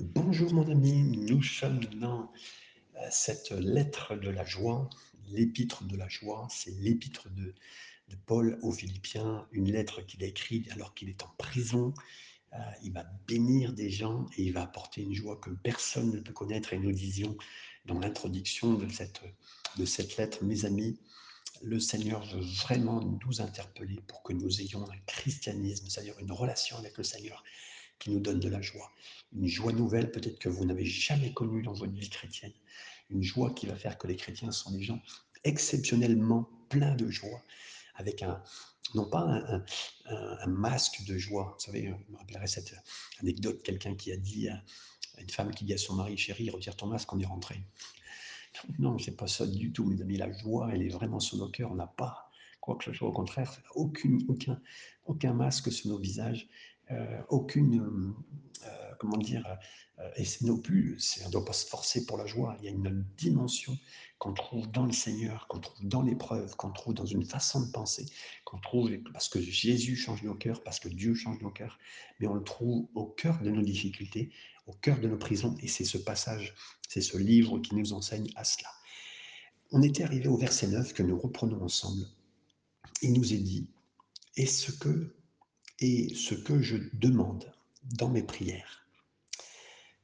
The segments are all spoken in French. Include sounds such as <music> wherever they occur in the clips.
Bonjour mon ami, nous sommes dans euh, cette lettre de la joie, l'épître de la joie, c'est l'épître de, Paul aux Philippiens, une lettre qu'il a écrite alors qu'il est en prison. Euh, il va bénir des gens et il va apporter une joie que personne ne peut connaître. Et nous disions dans l'introduction de cette, de cette lettre, mes amis, le Seigneur veut vraiment nous interpeller pour que nous ayons un christianisme, c'est-à-dire une relation avec le Seigneur qui nous donne de la joie. Une joie nouvelle peut-être que vous n'avez jamais connue dans votre vie chrétienne. Une joie qui va faire que les chrétiens sont des gens exceptionnellement pleins de joie, avec un, non pas un, masque de joie. Vous savez, je me rappellerai cette anecdote, quelqu'un qui a dit à une femme qui dit à son mari, chérie, retire ton masque, on est rentré. <laughs> Non, c'est pas ça du tout, mes amis. La joie, elle est vraiment sur nos cœurs. On n'a pas quoi que ce soit. Au contraire, aucune, aucun, aucun masque sur nos visages, aucune, euh, comment dire, euh, et c'est non plus, on ne doit pas se forcer pour la joie. Il y a une dimension qu'on trouve dans le Seigneur, qu'on trouve dans l'épreuve, qu'on trouve dans une façon de penser, qu'on trouve parce que Jésus change nos cœurs, parce que Dieu change nos cœurs, mais on le trouve au cœur de nos difficultés, au cœur de nos prisons, et c'est ce passage, c'est ce livre qui nous enseigne à cela. On était arrivé au verset 9 que nous reprenons ensemble. Il nous est dit, et ce que, et ce que je demande dans mes prières,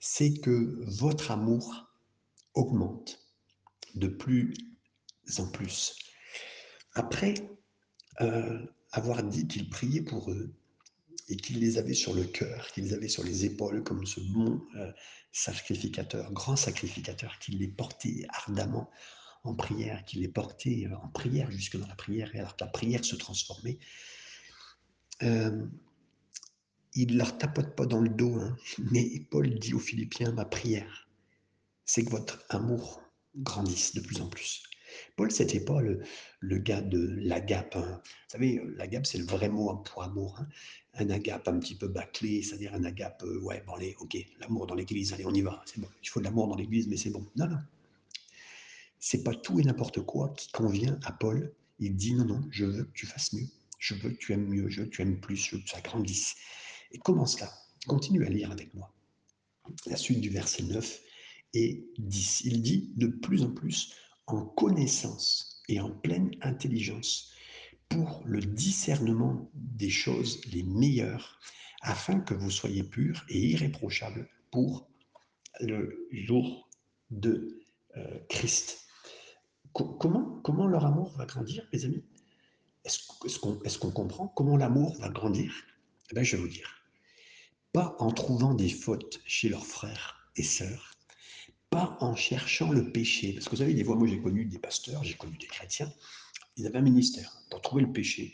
c'est que votre amour augmente de plus en plus. Après euh, avoir dit qu'il priait pour eux et qu'il les avait sur le cœur, qu'il les avait sur les épaules comme ce bon euh, sacrificateur, grand sacrificateur, qu'il les portait ardemment en prière, qu'il les portait en prière jusque dans la prière, et alors que la prière se transformait. Euh, il ne leur tapote pas dans le dos, hein, <laughs> mais Paul dit aux Philippiens, ma prière, c'est que votre amour grandisse de plus en plus. Paul, c'était pas le, le, gars de l'agape. Hein. Vous savez, l'agape, c'est le vrai mot pour amour. Hein. Un agape un petit peu bâclé, c'est-à-dire un agape, euh, ouais, bon, allez, ok, l'amour dans l'église, allez, on y va, c'est bon. Il faut de l'amour dans l'église, mais c'est bon. Non, non. C'est pas tout et n'importe quoi qui convient à Paul. Il dit, non, non, je veux que tu fasses mieux. Je veux que tu aimes mieux, je veux que tu aimes plus, je que ça grandisse. Et comment cela Continue à lire avec moi. La suite du verset 9 et 10. Il dit de plus en plus en connaissance et en pleine intelligence pour le discernement des choses les meilleures, afin que vous soyez purs et irréprochables pour le jour de euh, Christ. comment, comment leur amour va grandir, mes amis? Est-ce qu'on comprend comment l'amour va grandir? Eh bien, Je vais vous dire. Pas en trouvant des fautes chez leurs frères et sœurs, pas en cherchant le péché. Parce que vous savez, des fois, moi j'ai connu des pasteurs, j'ai connu des chrétiens, ils avaient un ministère pour trouver le péché.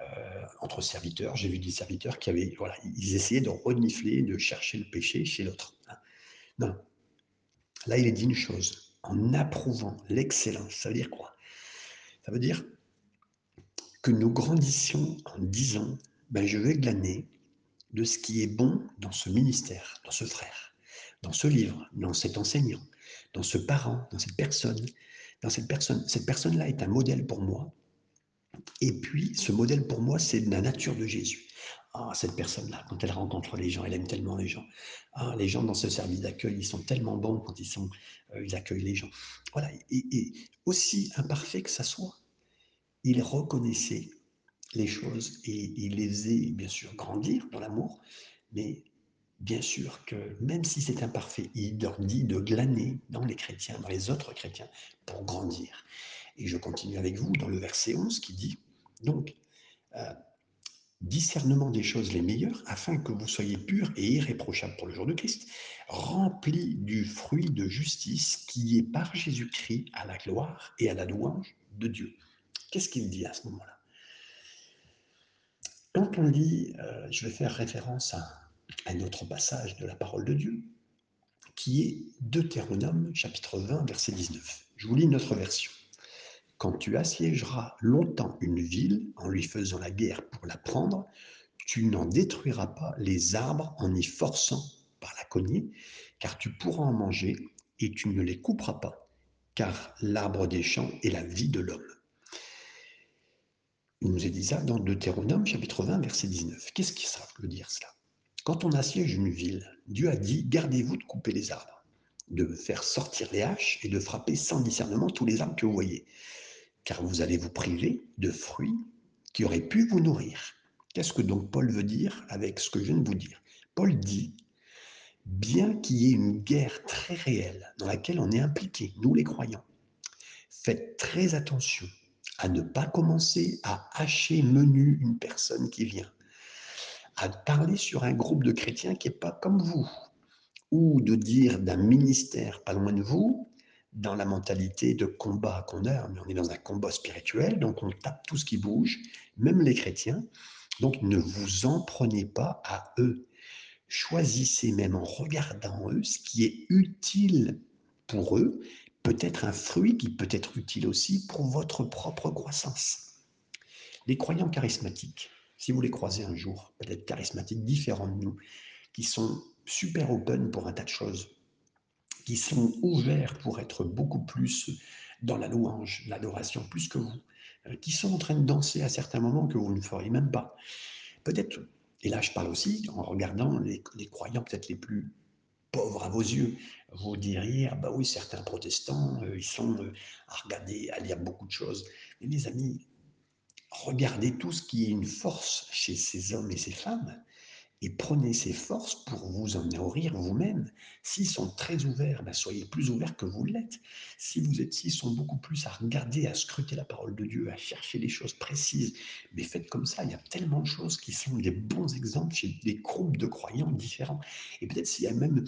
Euh, entre serviteurs, j'ai vu des serviteurs qui avaient, voilà, ils essayaient de renifler, de chercher le péché chez l'autre. Hein. Non. Là, il est dit une chose, en approuvant l'excellence. Ça veut dire quoi? Ça veut dire que nous grandissions en disant, ben, je vais glaner de ce qui est bon dans ce ministère, dans ce frère dans ce livre, dans cet enseignant, dans ce parent, dans cette personne, dans cette personne. Cette personne-là est un modèle pour moi. Et puis, ce modèle pour moi, c'est la nature de Jésus. Ah, cette personne-là, quand elle rencontre les gens, elle aime tellement les gens. Ah, les gens dans ce service d'accueil, ils sont tellement bons quand ils, sont, euh, ils accueillent les gens. Voilà. Et, et, aussi imparfait que ça soit, il reconnaissait les choses et il les faisait, bien sûr, grandir dans l'amour, mais bien sûr que même si c'est imparfait, il leur dit de glaner dans les chrétiens, dans les autres chrétiens, pour grandir. Et je continue avec vous dans le verset 11 qui dit, donc, euh, discernement des choses les meilleures, afin que vous soyez purs et irréprochables pour le jour de Christ, remplis du fruit de justice qui est par Jésus-Christ à la gloire et à la louange de Dieu. Qu'est-ce qu'il dit à ce moment-là? Quand on dit, euh, je vais faire référence à un autre passage de la parole de Dieu, qui est Deutéronome chapitre 20, verset 19. Je vous lis notre version. Quand tu assiégeras longtemps une ville en lui faisant la guerre pour la prendre, tu n'en détruiras pas les arbres en y forçant par la cognée, car tu pourras en manger et tu ne les couperas pas, car l'arbre des champs est la vie de l'homme. Il nous est dit ça dans Deutéronome chapitre 20, verset 19. Qu'est-ce qui ça veut dire cela? Quand on assiège une ville, Dieu a dit Gardez-vous de couper les arbres, de faire sortir les haches et de frapper sans discernement tous les arbres que vous voyez, car vous allez vous priver de fruits qui auraient pu vous nourrir. Qu'est-ce que donc Paul veut dire avec ce que je viens de vous dire? Paul dit Bien qu'il y ait une guerre très réelle dans laquelle on est impliqué, nous les croyants, faites très attention à ne pas commencer à hacher menu une personne qui vient, à parler sur un groupe de chrétiens qui n'est pas comme vous, ou de dire d'un ministère pas loin de vous, dans la mentalité de combat qu'on a, mais on est dans un combat spirituel, donc on tape tout ce qui bouge, même les chrétiens. Donc ne vous en prenez pas à eux. Choisissez même en regardant eux ce qui est utile pour eux, peut-être un fruit qui peut être utile aussi pour votre propre croissance. Les croyants charismatiques, si vous les croisez un jour, peut-être charismatiques différents de nous, qui sont super open pour un tas de choses, qui sont ouverts pour être beaucoup plus dans la louange, l'adoration, plus que vous, euh, qui sont en train de danser à certains moments que vous ne feriez même pas. Peut-être, et là je parle aussi en regardant les, croyants peut-être les plus pauvres à vos yeux, vous diriez, ah bah oui, certains protestants, euh, ils sont euh, à regarder, à lire beaucoup de choses. Mais mes amis, regardez tout ce qui est une force chez ces hommes et ces femmes et prenez ces forces pour vous en nourrir vous-même. S'ils sont très ouverts, ben soyez plus ouverts que vous l'êtes. Si vous êtes, s'ils sont beaucoup plus à regarder, à scruter la parole de Dieu, à chercher les choses précises, mais faites comme ça. Il y a tellement de choses qui sont des bons exemples chez des groupes de croyants différents. Et peut-être s'il y a même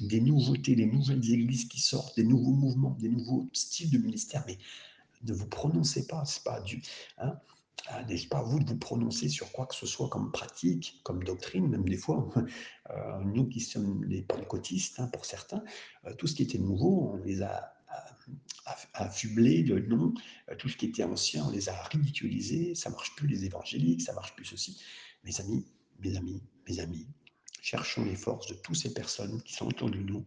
des nouveautés, des nouvelles églises qui sortent, des nouveaux mouvements, des nouveaux styles de ministère, mais ne vous prononcez pas, c'est pas du. Hein, n'est-ce pas, vous de vous prononcer sur quoi que ce soit comme pratique, comme doctrine, même des fois, euh, nous qui sommes les pentecôtistes, hein, pour certains, euh, tout ce qui était nouveau, on les a affublés de noms, euh, tout ce qui était ancien, on les a ridiculisés, ça marche plus les évangéliques, ça marche plus ceci. Mes amis, mes amis, mes amis, cherchons les forces de toutes ces personnes qui sont autour de nous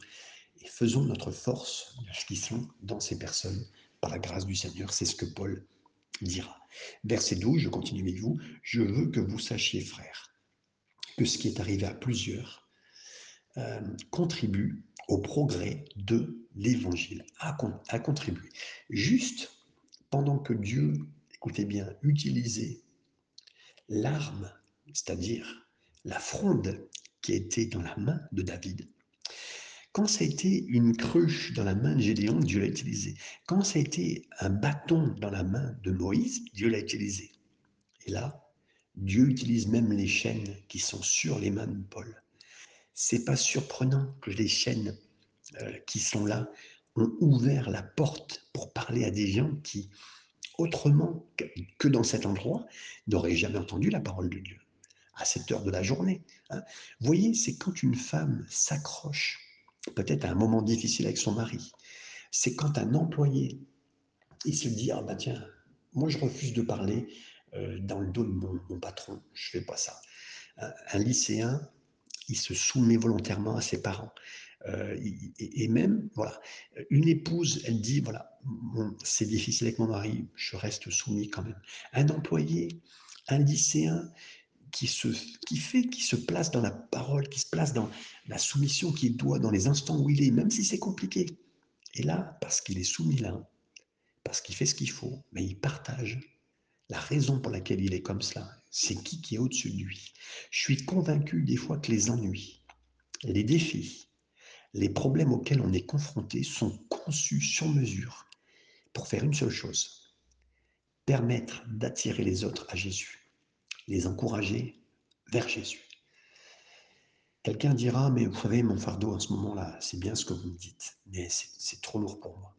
et faisons notre force de ce qui sont dans ces personnes par la grâce du Seigneur. C'est ce que Paul dira. Verset 12, je continue avec vous. Je veux que vous sachiez, frères, que ce qui est arrivé à plusieurs euh, contribue au progrès de l'évangile, a, a contribué. Juste pendant que Dieu, écoutez bien, utilisait l'arme, c'est-à-dire la fronde qui était dans la main de David, quand ça a été une cruche dans la main de Gédéon, Dieu l'a utilisé. Quand ça a été un bâton dans la main de Moïse, Dieu l'a utilisé. Et là, Dieu utilise même les chaînes qui sont sur les mains de Paul. C'est pas surprenant que les chaînes euh, qui sont là ont ouvert la porte pour parler à des gens qui, autrement que dans cet endroit, n'auraient jamais entendu la parole de Dieu à cette heure de la journée. Hein. Vous voyez, c'est quand une femme s'accroche peut-être à un moment difficile avec son mari. C'est quand un employé, il se dit, ah ben tiens, moi je refuse de parler euh, dans le dos de mon, patron, je fais pas ça. Un, lycéen, il se soumet volontairement à ses parents. Euh, et, même, voilà, une épouse, elle dit, voilà, c'est difficile avec mon mari, je reste soumis quand même. Un employé, un lycéen, qui, se, qui fait, qui se place dans la parole, qui se place dans la soumission qu'il doit dans les instants où il est, même si c'est compliqué. Et là, parce qu'il est soumis là, parce qu'il fait ce qu'il faut, mais il partage la raison pour laquelle il est comme cela. C'est qui qui est au-dessus de lui? Je suis convaincu des fois que les ennuis, les défis, les problèmes auxquels on est confronté sont conçus sur mesure pour faire une seule chose, permettre d'attirer les autres à Jésus les encourager vers Jésus. Quelqu'un dira, mais vous savez, mon fardeau en ce moment-là, c'est bien ce que vous me dites, mais c'est trop lourd pour moi.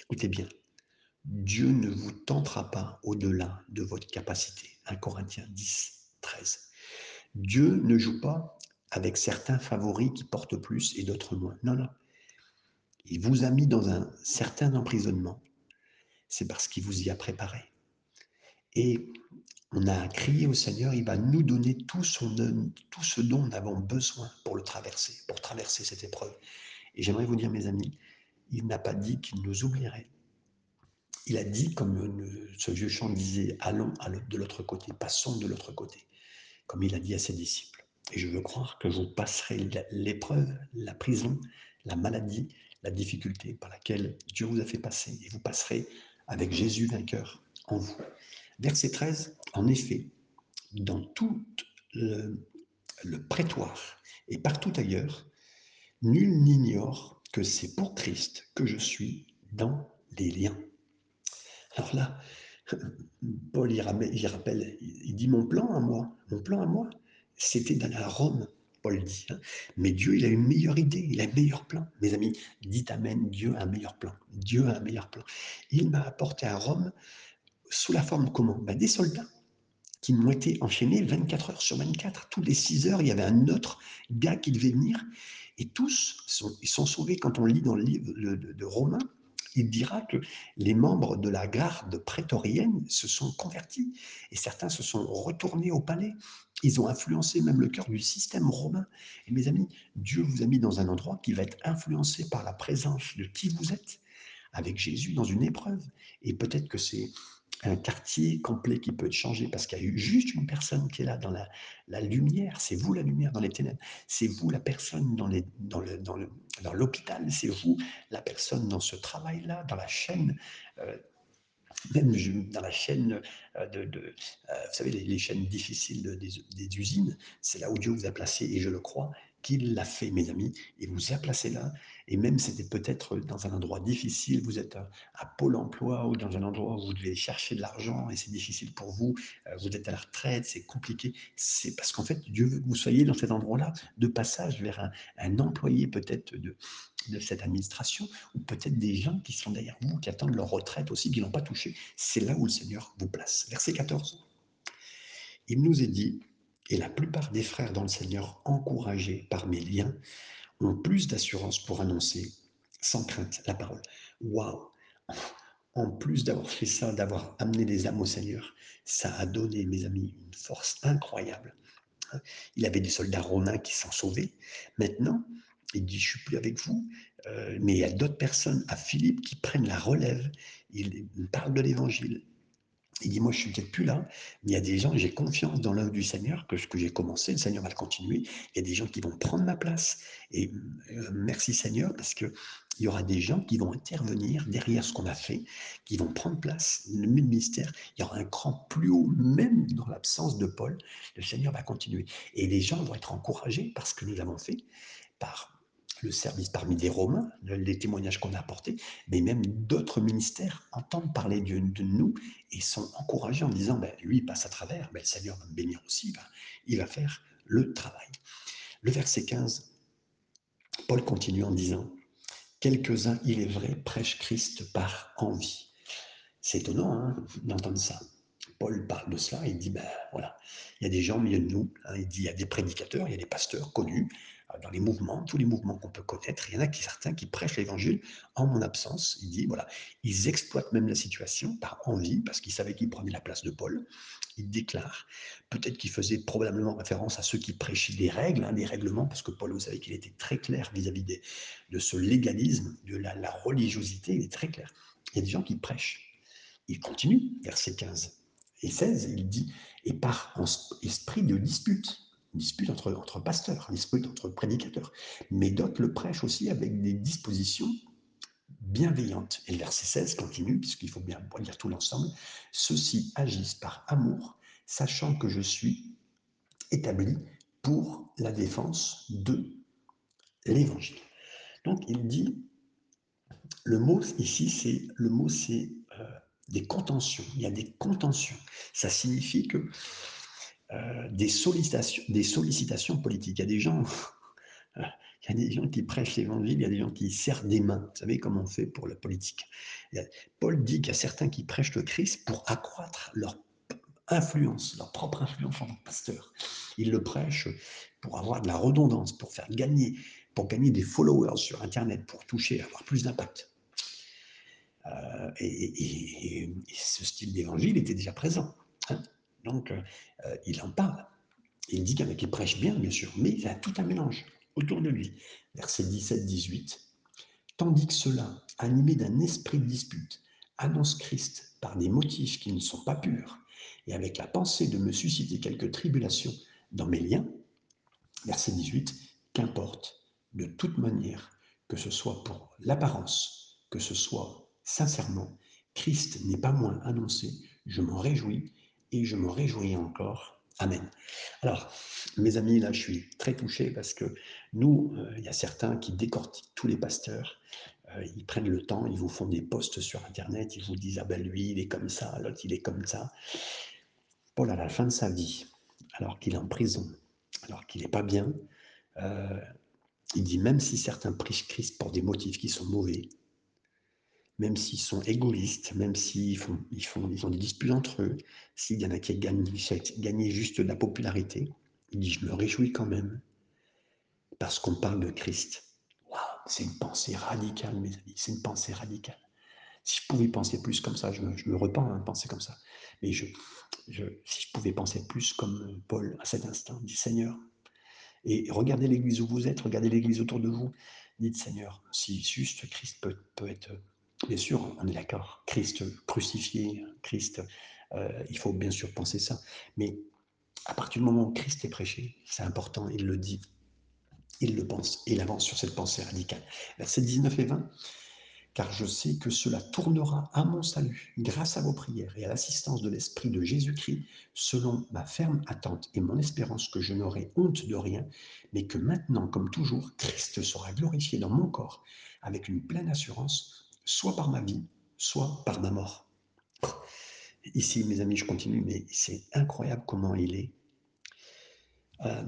Écoutez bien, Dieu ne vous tentera pas au-delà de votre capacité. 1 Corinthiens 10, 13. Dieu ne joue pas avec certains favoris qui portent plus et d'autres moins. Non, non. Il vous a mis dans un certain emprisonnement. C'est parce qu'il vous y a préparé. Et on a crié au Seigneur, il va nous donner tout, son, tout ce dont nous avons besoin pour le traverser, pour traverser cette épreuve. Et j'aimerais vous dire, mes amis, il n'a pas dit qu'il nous oublierait. Il a dit, comme ce vieux chant disait, allons de l'autre côté, passons de l'autre côté, comme il a dit à ses disciples. Et je veux croire que vous passerez l'épreuve, la prison, la maladie, la difficulté par laquelle Dieu vous a fait passer. Et vous passerez avec Jésus vainqueur en vous. Verset 13, en effet, dans tout le, prétoire et partout ailleurs, nul n'ignore que c'est pour Christ que je suis dans les liens. Alors là, <laughs> Paul il rappelle, il dit mon plan à moi, mon plan à moi, c'était d'aller à Rome, Paul dit. Hein. Mais Dieu, il a une meilleure idée, il a un meilleur plan. Mes amis, dites Amen, Dieu a un meilleur plan. Dieu a un meilleur plan. Il m'a apporté à Rome sous la forme comment ben, Des soldats qui m'ont été enchaînés 24 heures sur 24. Toutes les 6 heures, il y avait un autre gars qui devait venir. Et tous, sont, ils sont sauvés quand on lit dans le livre de Romains il dira que les membres de la garde prétorienne se sont convertis et certains se sont retournés au palais. Ils ont influencé même le cœur du système romain. Et mes amis, Dieu vous a mis dans un endroit qui va être influencé par la présence de qui vous êtes, avec Jésus dans une épreuve. Et peut-être que c'est un quartier complet qui peut être changé parce qu'il y a eu juste une personne qui est là dans la, lumière. C'est vous la lumière dans les ténèbres. C'est vous la personne dans, l'hôpital. C'est vous la personne dans ce travail-là, dans la chaîne. Euh, même dans la chaîne euh, de, euh, vous savez, les, chaînes difficiles de, des, des usines, c'est là où Dieu vous a placé, et je le crois, qu'il l'a fait, mes amis, et vous a placé là. Et même c'était peut-être dans un endroit difficile, vous êtes à, Pôle emploi ou dans un endroit où vous devez chercher de l'argent et c'est difficile pour vous, euh, vous êtes à la retraite, c'est compliqué. C'est parce qu'en fait, Dieu veut que vous soyez dans cet endroit-là, de passage vers un, employé peut-être de, de cette administration, ou peut-être des gens qui sont derrière vous, qui attendent leur retraite aussi, qui n'ont pas touché. C'est là où le Seigneur vous place. Verset 14. Il nous est dit, et la plupart des frères dans le Seigneur, encouragés par mes liens, ont plus d'assurance pour annoncer sans crainte la parole. Waouh En plus d'avoir fait ça, d'avoir amené les âmes au Seigneur, ça a donné, mes amis, une force incroyable. Il avait des soldats romains qui sont sauvés. Maintenant, il dit, je suis plus avec vous, euh, mais il y a d'autres personnes à Philippe qui prennent la relève. Il parle de l'évangile. Il dit, moi, je suis peut-être plus là, mais il y a des gens, j'ai confiance dans l'œuvre du Seigneur, que ce que j'ai commencé, le Seigneur va le continuer. Il y a des gens qui vont prendre ma place. Et euh, merci Seigneur, parce qu'il y aura des gens qui vont intervenir derrière ce qu'on a fait, qui vont prendre place. Le ministère, il y aura un cran plus haut, même dans l'absence de Paul. Le Seigneur va continuer. Et les gens vont être encouragés par ce que nous avons fait, par le service parmi les Romains, les témoignages qu'on a apportés, mais même d'autres ministères entendent parler de, de, nous et sont encouragés en disant, ben, lui, il passe à travers, ben, le Seigneur va me bénir aussi, ben, il va faire le travail. Le verset 15, Paul continue en disant, quelques-uns, il est vrai, prêchent Christ par envie. C'est étonnant hein, d'entendre ça. Paul parle de cela, il dit, ben voilà, il y a des gens au milieu de nous, hein, il dit, il y a des prédicateurs, il y a des pasteurs connus, dans les mouvements, tous les mouvements qu'on peut connaître. Il y en a qui, certains qui prêchent l'évangile en mon absence. Il dit, voilà, ils exploitent même la situation par envie, parce qu'ils savaient qu'ils prenaient la place de Paul. Il déclare, peut-être qu'il faisait probablement référence à ceux qui prêchaient des règles, hein, des règlements, parce que Paul, vous savez qu'il était très clair vis-à-vis -vis de ce légalisme, de la, la religiosité, il est très clair. Il y a des gens qui prêchent. Il continue, verset 15 et 16, il dit, et par esprit de dispute, dispute entre, entre pasteurs, dispute entre prédicateurs. Mais d'autres le prêchent aussi avec des dispositions bienveillantes. Et le verset 16 continue, puisqu'il faut bien lire tout l'ensemble. Ceux-ci agissent par amour, sachant que je suis établi pour la défense de l'évangile. Donc il dit, le mot ici, c'est le mot c'est euh, des contentions. Il y a des contentions. Ça signifie que euh, des, sollicitations, politiques. Il y a des gens, <laughs> il y a des gens qui prêchent l'évangile, il y a des gens qui serrent des mains. Vous savez comment on fait pour la politique. Paul dit qu'il y a certains qui prêchent le Christ pour accroître leur influence, leur propre influence en tant que pasteur. Ils le prêchent pour avoir de la redondance, pour faire gagner, pour gagner des followers sur Internet, pour toucher, avoir plus d'impact. Euh, et, ce style d'évangile était déjà présent. Hein donc, euh, il en parle. Il dit qu'il prêchent bien, bien sûr, mais il a tout un mélange autour de lui. Verset 17-18. Tandis que ceux-là, animés d'un esprit de dispute, annoncent Christ par des motifs qui ne sont pas purs, et avec la pensée de me susciter quelques tribulations dans mes liens, Verset 18, qu'importe, de toute manière, que ce soit pour l'apparence, que ce soit sincèrement, Christ n'est pas moins annoncé, je m'en réjouis et je me réjouis encore. Amen. Alors, mes amis, là, je suis très touché parce que nous, euh, il y a certains qui décortiquent tous les pasteurs. Euh, ils prennent le temps, ils vous font des posts sur Internet, ils vous disent Ah ben lui, il est comme ça, l'autre, il est comme ça. Paul, à la fin de sa vie, alors qu'il est en prison, alors qu'il n'est pas bien, euh, il dit Même si certains prient Christ pour des motifs qui sont mauvais, même s'ils sont égoïstes, même s'ils font, ils font, ils ont des disputes entre eux, s'il y en a qui gagnent, gagné juste de la popularité, il dit, je me réjouis quand même, parce qu'on parle de Christ. Waouh, c'est une pensée radicale, mes amis, c'est une pensée radicale. Si je pouvais penser plus comme ça, je me, je me repens hein, de penser comme ça, mais je, je, si je pouvais penser plus comme Paul à cet instant, dit Seigneur, et regardez l'église où vous êtes, regardez l'église autour de vous, dites Seigneur, si juste Christ peut, peut être Bien sûr, on est d'accord. Christ crucifié, Christ, euh, il faut bien sûr penser ça. Mais à partir du moment où Christ est prêché, c'est important, il le dit, il le pense, il avance sur cette pensée radicale. Versets 19 et 20. Car je sais que cela tournera à mon salut grâce à vos prières et à l'assistance de l'Esprit de Jésus-Christ, selon ma ferme attente et mon espérance que je n'aurai honte de rien, mais que maintenant, comme toujours, Christ sera glorifié dans mon corps avec une pleine assurance soit par ma vie, soit par ma mort. Ici, mes amis, je continue, mais c'est incroyable comment il est. Euh,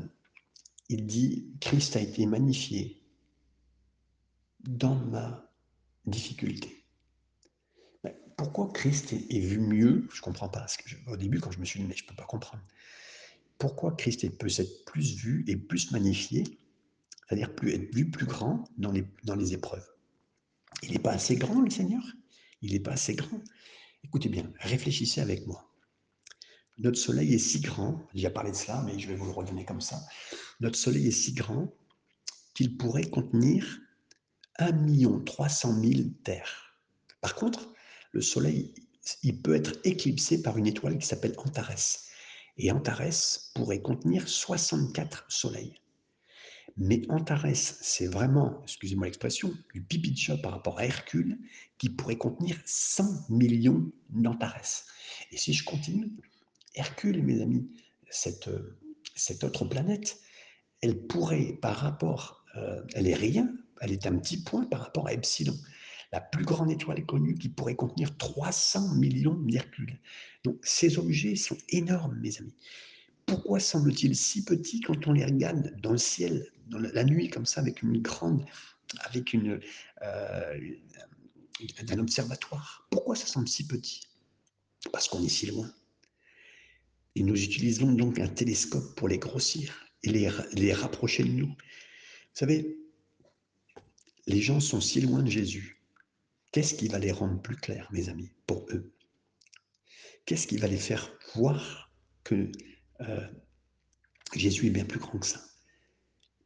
il dit, Christ a été magnifié dans ma difficulté. pourquoi Christ est, vu mieux? Je ne comprends pas. au début, quand je me suis dit, mais je ne peux pas comprendre. Pourquoi Christ peut être plus vu et plus magnifié, c'est-à-dire plus, être vu plus grand dans les épreuves? Il n'est pas assez grand, le Seigneur Il n'est pas assez grand. Écoutez bien, réfléchissez avec moi. Notre soleil est si grand, j'ai déjà parlé de cela, mais je vais vous le redonner comme ça. Notre soleil est si grand qu'il pourrait contenir 1 300 000 terres. Par contre, le soleil, il peut être éclipsé par une étoile qui s'appelle Antares. Et Antares pourrait contenir 64 soleils. Mais Antares, c'est vraiment, excusez-moi l'expression, du pipi de chat par rapport à Hercule, qui pourrait contenir 100 millions d'Antares. Et si je continue, Hercule, mes amis, cette, cette autre planète, elle pourrait, par rapport, euh, elle est rien, elle est un petit point par rapport à Epsilon, la plus grande étoile connue qui pourrait contenir 300 millions d'Hercule. Donc ces objets sont énormes, mes amis pourquoi semble-t-il si petit quand on les regarde dans le ciel, dans la nuit comme ça, avec une grande, avec une, euh, observatoire Pourquoi ça semble si petit? Parce qu'on est si loin. Et nous utilisons donc un télescope pour les grossir et les, les rapprocher de nous. Vous savez, les gens sont si loin de Jésus. Qu'est-ce qui va les rendre plus clairs, mes amis, pour eux? Qu'est-ce qui va les faire voir que euh, Jésus est bien plus grand que ça?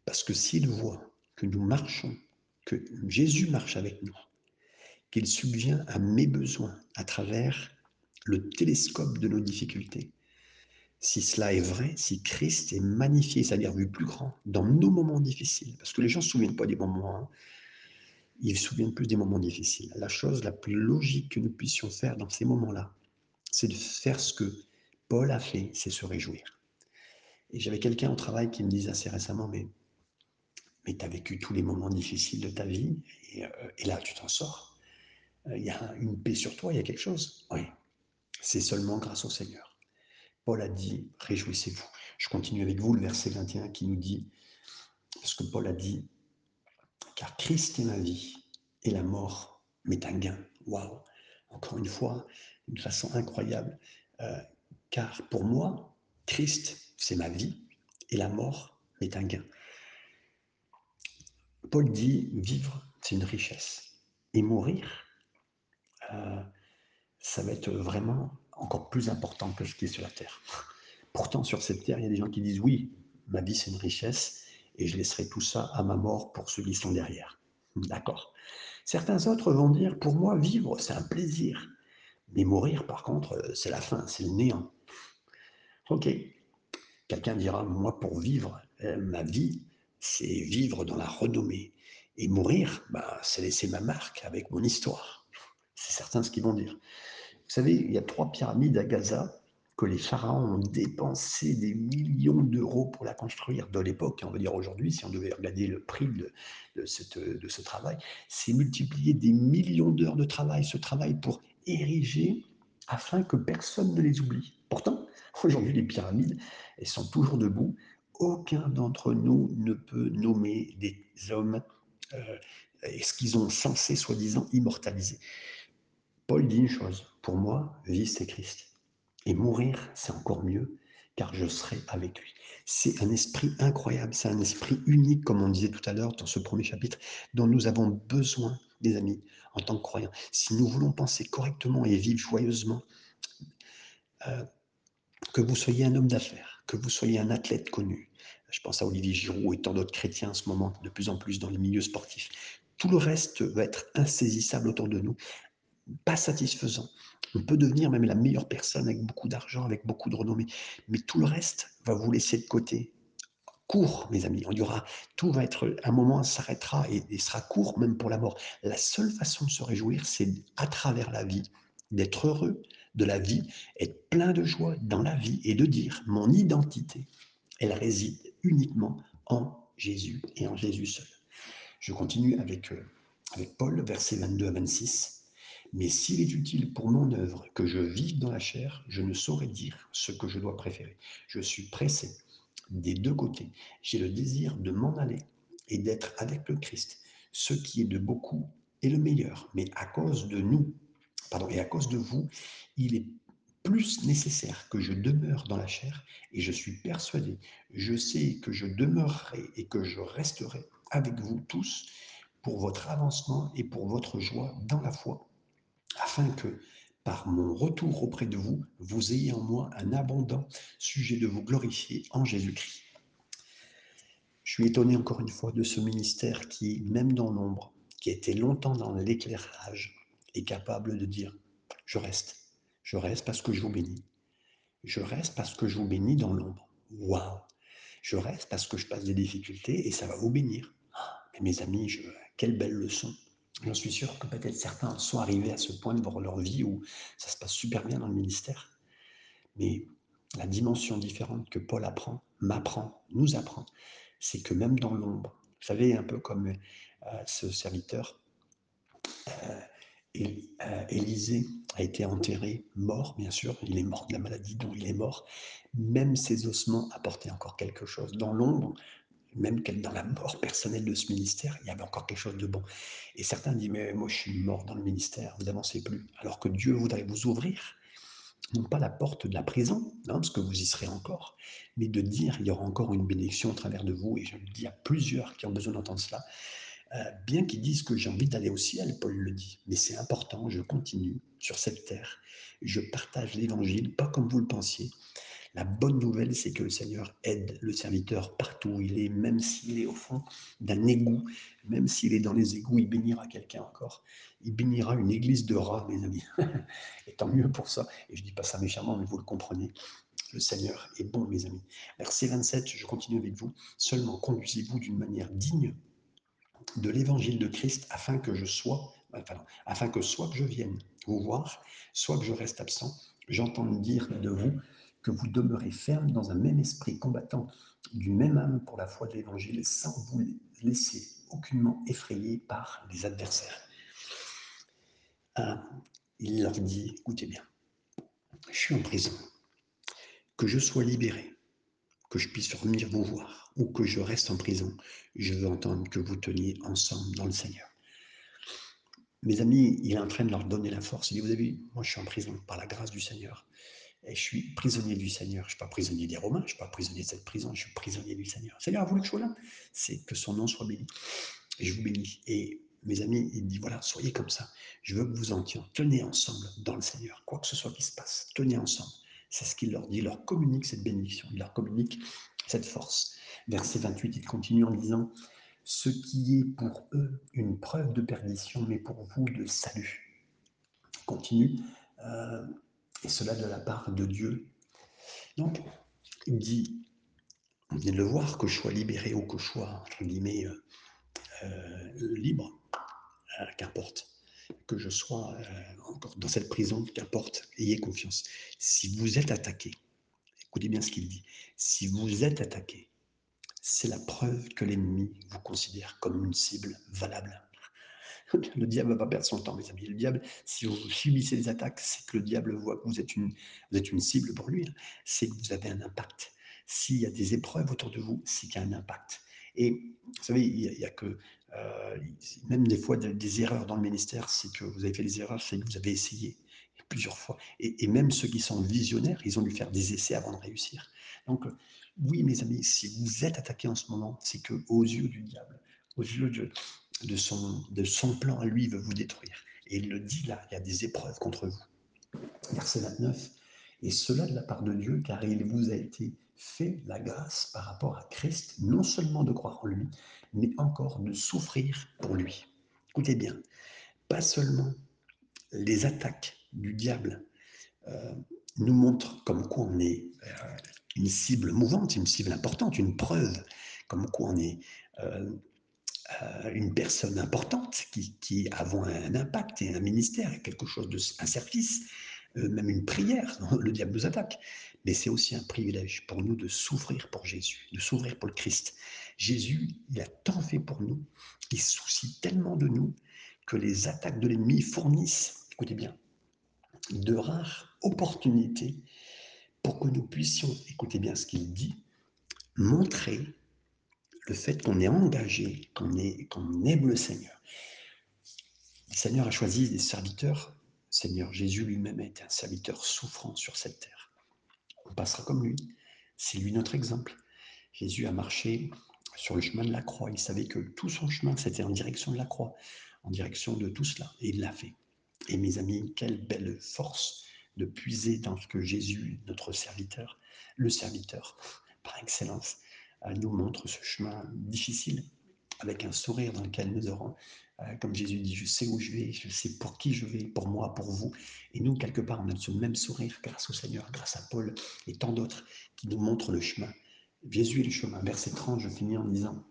Parce que s'il voit que nous marchons, que Jésus marche avec nous, qu'il subvient à mes besoins à travers le télescope de nos difficultés, si cela est vrai, si Christ est magnifié, c'est-à-dire vu plus grand, dans nos moments difficiles, parce que les gens ne se souviennent pas des moments, hein, ils se souviennent plus des moments difficiles. La chose la plus logique que nous puissions faire dans ces moments-là, c'est de faire ce que Paul a fait, c'est se réjouir. Et j'avais quelqu'un au travail qui me disait assez récemment, mais, mais tu as vécu tous les moments difficiles de ta vie, et, euh, là, tu t'en sors. Euh, il y a une paix sur toi, il y a quelque chose. Oui, c'est seulement grâce au Seigneur. Paul a dit, réjouissez-vous. Je continue avec vous le verset 21 qui nous dit, parce que Paul a dit, car Christ est ma vie, et la mort m'est un gain. Waouh Encore une fois, d'une façon incroyable. Euh, car pour moi, Christ, c'est ma vie, et la mort est un gain. Paul dit, vivre, c'est une richesse. Et mourir, euh, ça va être vraiment encore plus important que ce qui est sur la terre. Pourtant, sur cette terre, il y a des gens qui disent, oui, ma vie, c'est une richesse, et je laisserai tout ça à ma mort pour ceux qui sont derrière. D'accord. Certains autres vont dire, pour moi, vivre, c'est un plaisir. Mais mourir, par contre, c'est la fin, c'est le néant. Ok. Quelqu'un dira, moi, pour vivre, euh, ma vie, c'est vivre dans la renommée. Et mourir, bah, c'est laisser ma marque avec mon histoire. C'est certain ce qu'ils vont dire. Vous savez, il y a trois pyramides à Gaza que les pharaons ont dépensé des millions d'euros pour la construire de l'époque, on va dire aujourd'hui, si on devait regarder le prix de, de, cette, de ce travail, c'est multiplier des millions d'heures de travail, ce travail pour ériger afin que personne ne les oublie. Pourtant, aujourd'hui, les pyramides, elles sont toujours debout. Aucun d'entre nous ne peut nommer des hommes euh, ce qu'ils ont censé, soi-disant, immortaliser. Paul dit une chose, pour moi, vie c'est Christ. Et mourir, c'est encore mieux, car je serai avec lui. C'est un esprit incroyable, c'est un esprit unique, comme on disait tout à l'heure dans ce premier chapitre, dont nous avons besoin, des amis, en tant que croyants. Si nous voulons penser correctement et vivre joyeusement, euh, que vous soyez un homme d'affaires, que vous soyez un athlète connu, je pense à Olivier Giroud et tant d'autres chrétiens en ce moment, de plus en plus dans les milieux sportifs, tout le reste va être insaisissable autour de nous, pas satisfaisant. On peut devenir même la meilleure personne avec beaucoup d'argent, avec beaucoup de renommée, mais tout le reste va vous laisser de côté. Court, mes amis, on y aura, tout va être, un moment s'arrêtera et, et sera court même pour la mort. La seule façon de se réjouir, c'est à travers la vie, d'être heureux de la vie, être plein de joie dans la vie et de dire mon identité, elle réside uniquement en Jésus et en Jésus seul. Je continue avec, euh, avec Paul, versets 22 à 26. Mais s'il est utile pour mon œuvre que je vive dans la chair, je ne saurais dire ce que je dois préférer. Je suis pressé des deux côtés. J'ai le désir de m'en aller et d'être avec le Christ, ce qui est de beaucoup est le meilleur. Mais à cause de nous, et à cause de vous, il est plus nécessaire que je demeure dans la chair et je suis persuadé, je sais que je demeurerai et que je resterai avec vous tous pour votre avancement et pour votre joie dans la foi afin que, par mon retour auprès de vous, vous ayez en moi un abondant sujet de vous glorifier en Jésus-Christ. Je suis étonné encore une fois de ce ministère qui, même dans l'ombre, qui a été longtemps dans l'éclairage, est capable de dire, je reste, je reste parce que je vous bénis. Je reste parce que je vous bénis dans l'ombre. Waouh Je reste parce que je passe des difficultés et ça va vous bénir. Mais mes amis, je... quelle belle leçon J'en suis sûr que peut-être certains sont arrivés à ce point de leur vie où ça se passe super bien dans le ministère. Mais la dimension différente que Paul apprend, m'apprend, nous apprend, c'est que même dans l'ombre, vous savez, un peu comme euh, ce serviteur, euh, Élisée a été enterré, mort, bien sûr, il est mort de la maladie dont il est mort. Même ses ossements apportaient encore quelque chose. Dans l'ombre, même dans la mort personnelle de ce ministère, il y avait encore quelque chose de bon. Et certains disent, mais moi je suis mort dans le ministère, vous n'avancez plus. Alors que Dieu voudrait vous ouvrir, non pas la porte de la prison, hein, parce que vous y serez encore, mais de dire, il y aura encore une bénédiction au travers de vous. Et je le dis à plusieurs qui ont besoin d'entendre cela. Euh, bien qu'ils disent que j'ai envie d'aller au ciel, Paul le dit, mais c'est important, je continue sur cette terre, je partage l'évangile, pas comme vous le pensiez, la bonne nouvelle, c'est que le Seigneur aide le serviteur partout où il est, même s'il est au fond d'un égout, même s'il est dans les égouts, il bénira quelqu'un encore. Il bénira une église de rats, mes amis. <laughs> et tant mieux pour ça. Et je ne dis pas ça méchamment, mais vous le comprenez. Le Seigneur est bon, mes amis. Verset 27, je continue avec vous. Seulement conduisez-vous d'une manière digne de l'évangile de Christ afin que je sois, enfin, afin que soit que je vienne vous voir, soit que je reste absent, j'entends dire de vous que vous demeurez ferme dans un même esprit combattant d'une même âme pour la foi de l'Évangile sans vous laisser aucunement effrayer par les adversaires. il leur dit, écoutez bien, je suis en prison, que je sois libéré, que je puisse revenir vous voir ou que je reste en prison, je veux entendre que vous teniez ensemble dans le Seigneur. Mes amis, il est en train de leur donner la force. Il dit, vous avez vu, moi je suis en prison par la grâce du Seigneur. Et je suis prisonnier du Seigneur. Je ne suis pas prisonnier des Romains, je ne suis pas prisonnier de cette prison, je suis prisonnier du Seigneur. Seigneur a voulu que je sois là? C'est que son nom soit béni. Je vous bénis. Et mes amis, il dit voilà, soyez comme ça. Je veux que vous en teniez. Tenez ensemble dans le Seigneur. Quoi que ce soit qui se passe, tenez ensemble. C'est ce qu'il leur dit. Il leur communique cette bénédiction. Il leur communique cette force. Verset 28, il continue en disant Ce qui est pour eux une preuve de perdition, mais pour vous de salut. Continue. Euh, et cela de la part de Dieu. Donc, il dit, on vient de le voir, que je sois libéré ou que je sois, entre guillemets, euh, euh, libre, qu'importe. Que je sois encore dans cette prison, qu'importe, ayez confiance. Si vous êtes attaqué, écoutez bien ce qu'il dit, si vous êtes attaqué, c'est la preuve que l'ennemi vous considère comme une cible valable. <laughs> Le diable ne va pas perdre son temps, mes amis. Le diable, si vous subissez des attaques, c'est que le diable voit que vous êtes une, vous êtes une cible pour lui. Hein. C'est que vous avez un impact. S'il y a des épreuves autour de vous, c'est qu'il y a un impact. Et vous savez, il n'y a, que, euh, même des fois, des, erreurs dans le ministère, c'est que vous avez fait des erreurs, c'est que vous avez essayé plusieurs fois. Et, même ceux qui sont visionnaires, ils ont dû faire des essais avant de réussir. Donc, oui, mes amis, si vous êtes attaqué en ce moment, c'est que aux yeux du diable, aux yeux de, son, de son plan lui, il veut vous détruire. Et il le dit là, il y a des épreuves contre vous. Verset 29. Et cela de la part de Dieu, car il vous a été fait la grâce par rapport à Christ, non seulement de croire en lui, mais encore de souffrir pour lui. Écoutez bien, pas seulement les attaques du diable euh, nous montrent comme quoi on est euh, une cible mouvante, une cible importante, une preuve, comme quoi on est euh, une personne importante qui, qui a un impact et un ministère, quelque chose de un service, même une prière. <laughs> Le diable nous attaque mais c'est aussi un privilège pour nous de souffrir pour Jésus, de souffrir pour le Christ. Jésus, il a tant fait pour nous, il soucie tellement de nous que les attaques de l'ennemi fournissent, écoutez bien, de rares opportunités pour que nous puissions, écoutez bien ce qu'il dit, montrer le fait qu'on est engagé, qu'on aime le Seigneur. Le Seigneur a choisi des serviteurs. Seigneur Jésus lui-même a été un serviteur souffrant sur cette terre on passera comme lui. C'est lui notre exemple. Jésus a marché sur le chemin de la croix. Il savait que tout son chemin, c'était en direction de la croix, en direction de tout cela. Et il l'a fait. Et mes amis, quelle belle force de puiser dans ce que Jésus, notre serviteur, le serviteur par excellence, nous montre ce chemin difficile, avec un sourire dans lequel nous aurons euh, comme Jésus dit, je sais où je vais, je sais pour qui je vais, pour moi, pour vous. Et nous, quelque part, on a ce même sourire grâce au Seigneur, grâce à Paul et tant d'autres qui nous montrent le chemin. Jésus est le chemin. Verset 30, je finis en disant,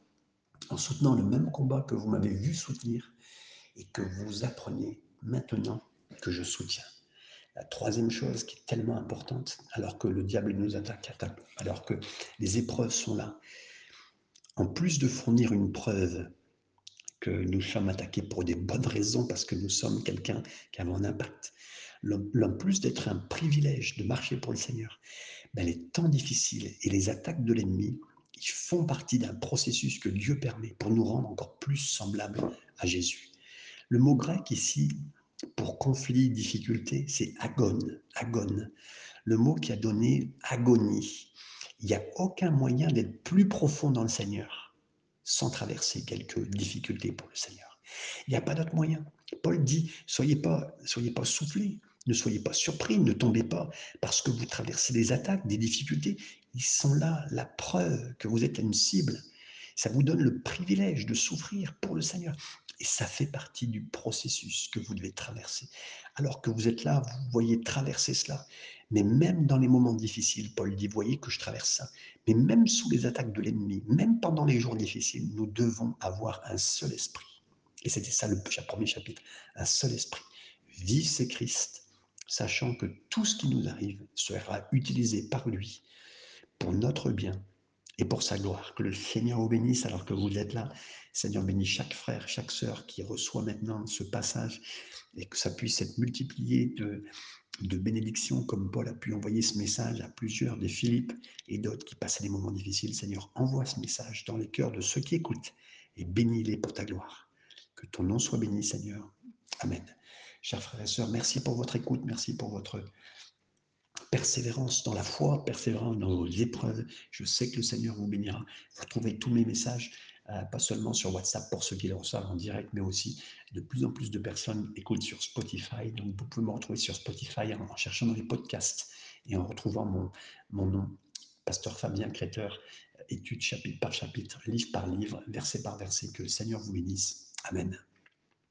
en soutenant le même combat que vous m'avez vu soutenir et que vous apprenez maintenant que je soutiens. La troisième chose qui est tellement importante, alors que le diable nous attaque, alors que les épreuves sont là, en plus de fournir une preuve que nous sommes attaqués pour des bonnes raisons, parce que nous sommes quelqu'un qui a un impact. En plus d'être un privilège de marcher pour le Seigneur, ben les temps difficiles et les attaques de l'ennemi, font partie d'un processus que Dieu permet pour nous rendre encore plus semblables à Jésus. Le mot grec ici, pour conflit, difficulté, c'est agone, agone. Le mot qui a donné agonie. Il n'y a aucun moyen d'être plus profond dans le Seigneur sans traverser quelques difficultés pour le Seigneur. Il n'y a pas d'autre moyen. Paul dit, soyez pas, soyez pas soufflés, ne soyez pas surpris, ne tombez pas parce que vous traversez des attaques, des difficultés. Ils sont là, la preuve que vous êtes une cible. Ça vous donne le privilège de souffrir pour le Seigneur. Et ça fait partie du processus que vous devez traverser. Alors que vous êtes là, vous voyez traverser cela. Mais même dans les moments difficiles, Paul dit, voyez que je traverse ça. Mais même sous les attaques de l'ennemi, même pendant les jours difficiles, nous devons avoir un seul esprit. Et c'était ça le premier chapitre, un seul esprit. Vive c'est Christ, sachant que tout ce qui nous arrive sera utilisé par lui pour notre bien et pour sa gloire. Que le Seigneur vous bénisse alors que vous êtes là. Seigneur bénisse chaque frère, chaque sœur qui reçoit maintenant ce passage et que ça puisse être multiplié de, de bénédiction comme Paul a pu envoyer ce message à plusieurs, des Philippe et d'autres qui passaient des moments difficiles. Seigneur, envoie ce message dans les cœurs de ceux qui écoutent et bénis-les pour ta gloire. Que ton nom soit béni, Seigneur. Amen. Chers frères et sœurs, merci pour votre écoute, merci pour votre persévérance dans la foi, persévérance dans vos épreuves. Je sais que le Seigneur vous bénira. Vous trouvez tous mes messages euh, pas seulement sur WhatsApp pour ceux qui le reçoivent en direct, mais aussi de plus en plus de personnes écoutent sur Spotify. Donc vous pouvez me retrouver sur Spotify en, cherchant dans les podcasts et en retrouvant mon, mon nom, Pasteur Fabien Créteur, étude chapitre par chapitre, livre par livre, verset par verset. Que le Seigneur vous bénisse. Amen.